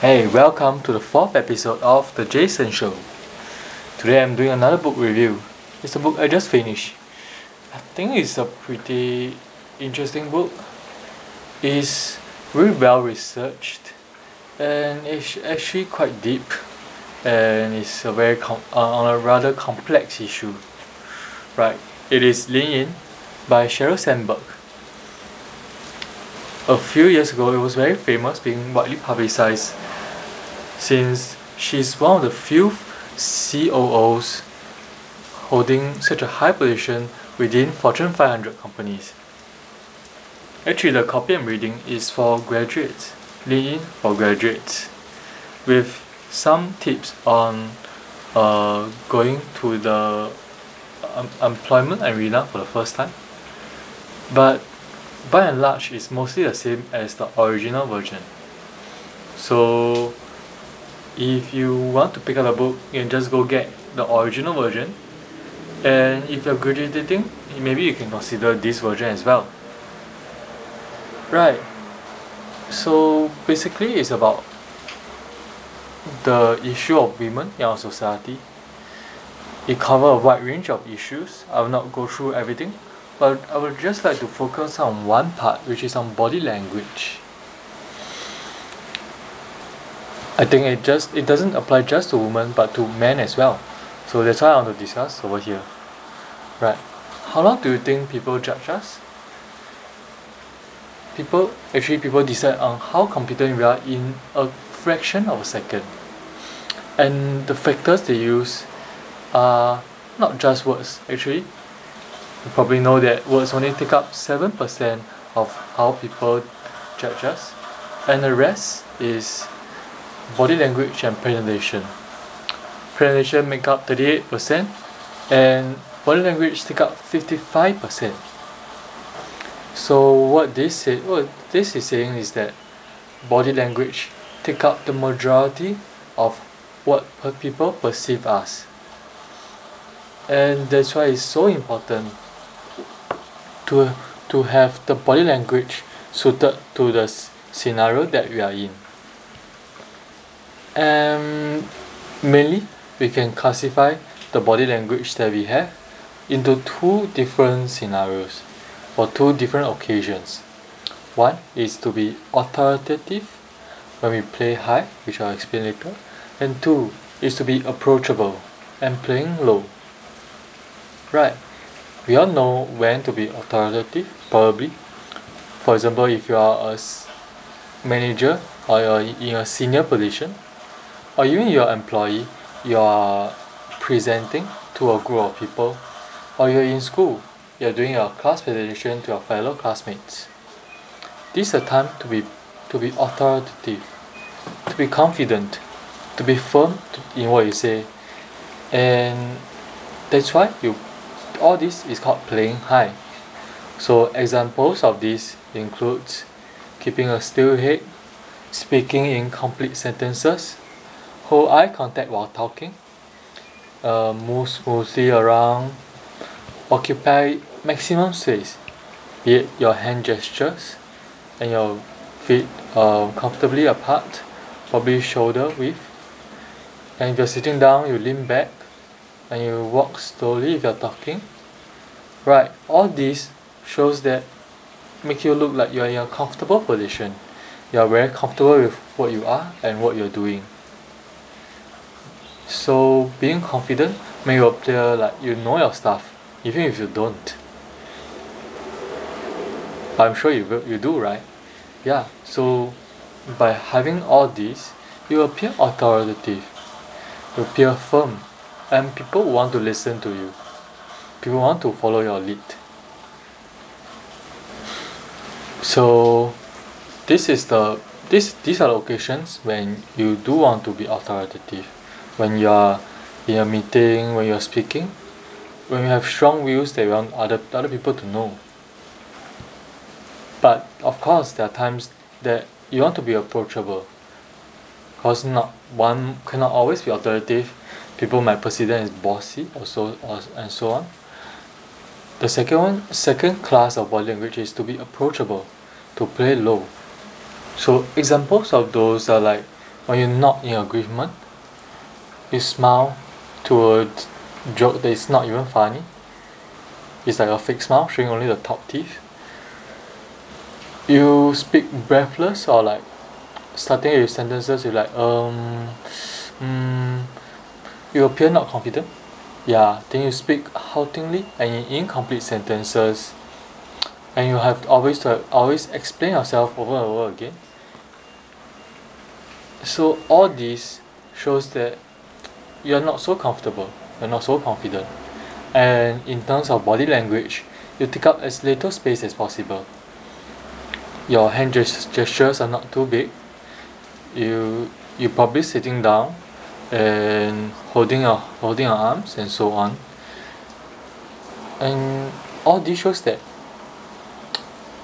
Hey, welcome to the fourth episode of The Jason Show. Today I'm doing another book review. It's a book I just finished. I think it's a pretty interesting book. It's really well researched and it's actually quite deep and it's a very com- uh, on a rather complex issue. Right, it is Lean In by Sheryl Sandberg. A few years ago, it was very famous, being widely publicized, since she's one of the few COOs holding such a high position within Fortune 500 companies. Actually, the copy I'm reading is for graduates, Lean In for graduates, with some tips on uh, going to the um, employment arena for the first time. But by and large, it's mostly the same as the original version. So, if you want to pick up the book, you can just go get the original version. And if you're graduating, maybe you can consider this version as well. Right. So basically, it's about the issue of women in our society. It covers a wide range of issues. I will not go through everything, but I would just like to focus on one part, which is on body language. I think it just it doesn't apply just to women but to men as well. So that's why I want to discuss over here. Right. How long do you think people judge us? People actually people decide on how competent we are in a fraction of a second. And the factors they use are not just words actually. You probably know that words only take up seven percent of how people judge us. And the rest is body language and presentation. Presentation make up 38% and body language take up 55%. So what this say, what this is saying is that body language take up the majority of what people perceive us. And that's why it's so important to to have the body language suited to the scenario that we are in. And mainly we can classify the body language that we have into two different scenarios for two different occasions. One is to be authoritative when we play high, which I'll explain later, and two is to be approachable and playing low. Right, we all know when to be authoritative, probably. For example, if you are a manager or you're in a senior position, or even your employee, you are presenting to a group of people, or you're in school, you're doing a class presentation to your fellow classmates. This is a time to be to be authoritative, to be confident, to be firm in what you say, and that's why you all this is called playing high. So examples of this includes keeping a still head, speaking in complete sentences, hold eye contact while talking, uh, move smoothly around, occupy maximum space, be it your hand gestures and your feet uh, comfortably apart, probably shoulder width. And if you're sitting down, you lean back and you walk slowly if you're talking. Right, all this shows that make you look like you're in a comfortable position. You're very comfortable with what you are and what you're doing. So being confident make you appear like you know your stuff, even if you don't. I'm sure you will, you do, right? Yeah. So by having all this, you appear authoritative, you appear firm, and people want to listen to you. People want to follow your lead. So this is the this these are occasions when you do want to be authoritative when you are in a meeting when you are speaking when you have strong views that you want other other people to know but of course there are times that you want to be approachable cause not one cannot always be authoritative people might perceive them as bossy also or and so on the second one second class of body language is to be approachable to play low so examples of those are like when you're not in agreement, you smile to a joke that is not even funny. It's like a fake smile showing only the top teeth. You speak breathless or like starting your sentences you like um mm, you appear not confident. Yeah, then you speak haltingly and in incomplete sentences and you have always to always explain yourself over and over again. So all this shows that you're not so comfortable, you're not so confident. And in terms of body language, you take up as little space as possible. Your hand gestures are not too big. You you probably sitting down and holding your holding your arms and so on. And all this shows that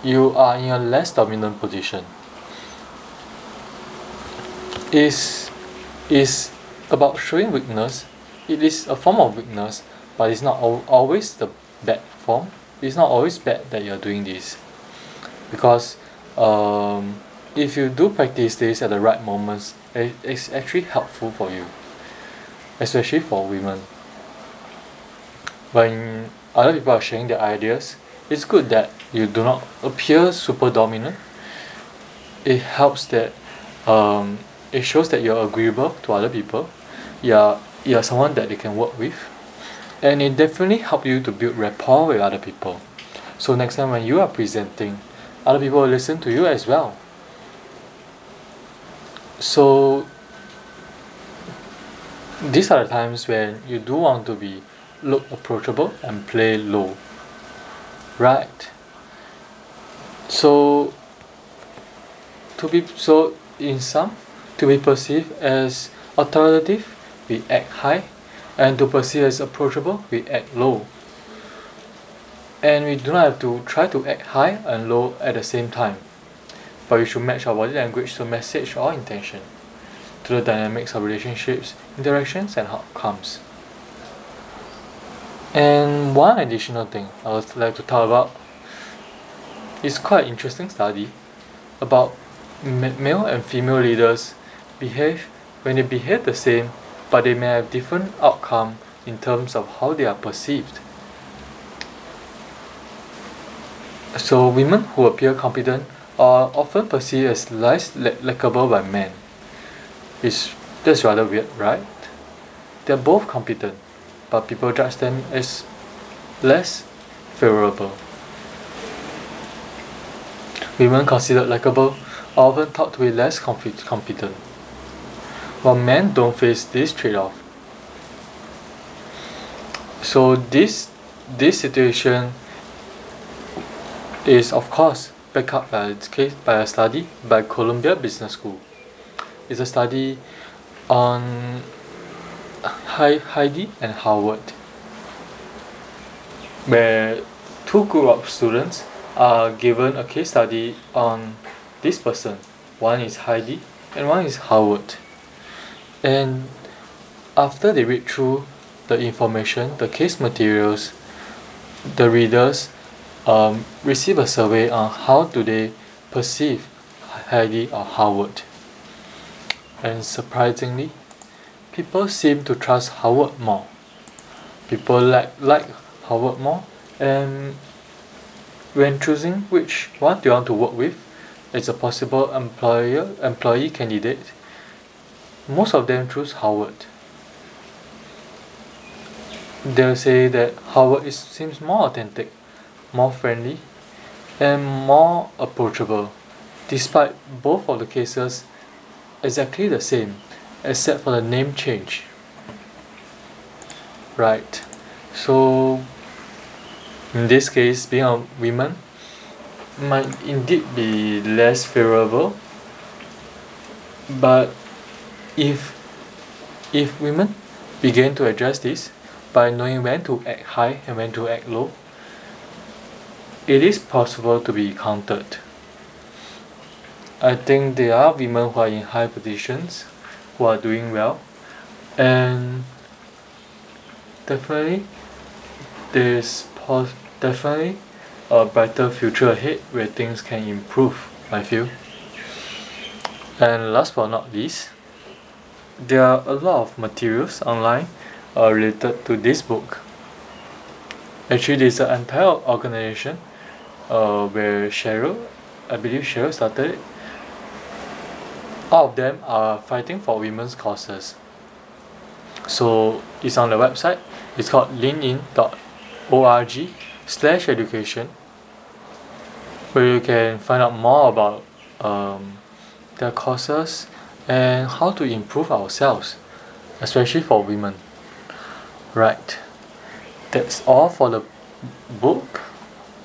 you are in a less dominant position. Is is about showing weakness. It is a form of weakness, but it's not al- always the bad form. It's not always bad that you're doing this, because um, if you do practice this at the right moments, it, it's actually helpful for you, especially for women. When other people are sharing their ideas, it's good that you do not appear super dominant. It helps that um, it shows that you're agreeable to other people. You're you're someone that they can work with, and it definitely help you to build rapport with other people. So next time when you are presenting, other people will listen to you as well. So these are the times when you do want to be look approachable and play low. Right. So to be so in sum, to be perceived as authoritative, we act high, and to perceive as approachable, we act low. And we do not have to try to act high and low at the same time, but we should match our body language to message or intention to the dynamics of relationships, interactions, and outcomes. And one additional thing I would like to talk about is quite interesting study about male and female leaders behave when they behave the same but they may have different outcome in terms of how they are perceived. So women who appear competent are often perceived as less likable by men. It's, that's rather weird, right? They're both competent but people judge them as less favorable. Women considered likable are often thought to be less competent, while men don't face this trade-off. So this this situation is of course backed up by uh, case by a study by Columbia Business School. It's a study on Heidi and Howard, where two group of students are given a case study on this person. One is Heidi and one is Howard. And after they read through the information, the case materials, the readers um, receive a survey on how do they perceive Heidi or Howard. And surprisingly, people seem to trust Howard more. People like like Howard more, and when choosing which one do you want to work with as a possible employer employee candidate, most of them choose Howard. They'll say that Howard is, seems more authentic, more friendly, and more approachable, despite both of the cases exactly the same except for the name change. Right. So in this case being a woman might indeed be less favorable but if if women begin to address this by knowing when to act high and when to act low it is possible to be countered I think there are women who are in high positions who are doing well and definitely there's pos- definitely a brighter future ahead where things can improve I feel and last but not least there are a lot of materials online uh, related to this book. Actually, there's an entire organization uh, where Sheryl, I believe Sheryl started it. All of them are fighting for women's causes. So it's on the website. It's called leanin.org slash education where you can find out more about um, their causes and how to improve ourselves, especially for women. Right. That's all for the book.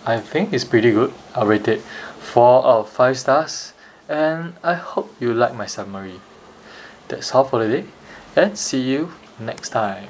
I think it's pretty good. I rate it 4 out of 5 stars and I hope you like my summary. That's all for the day and see you next time.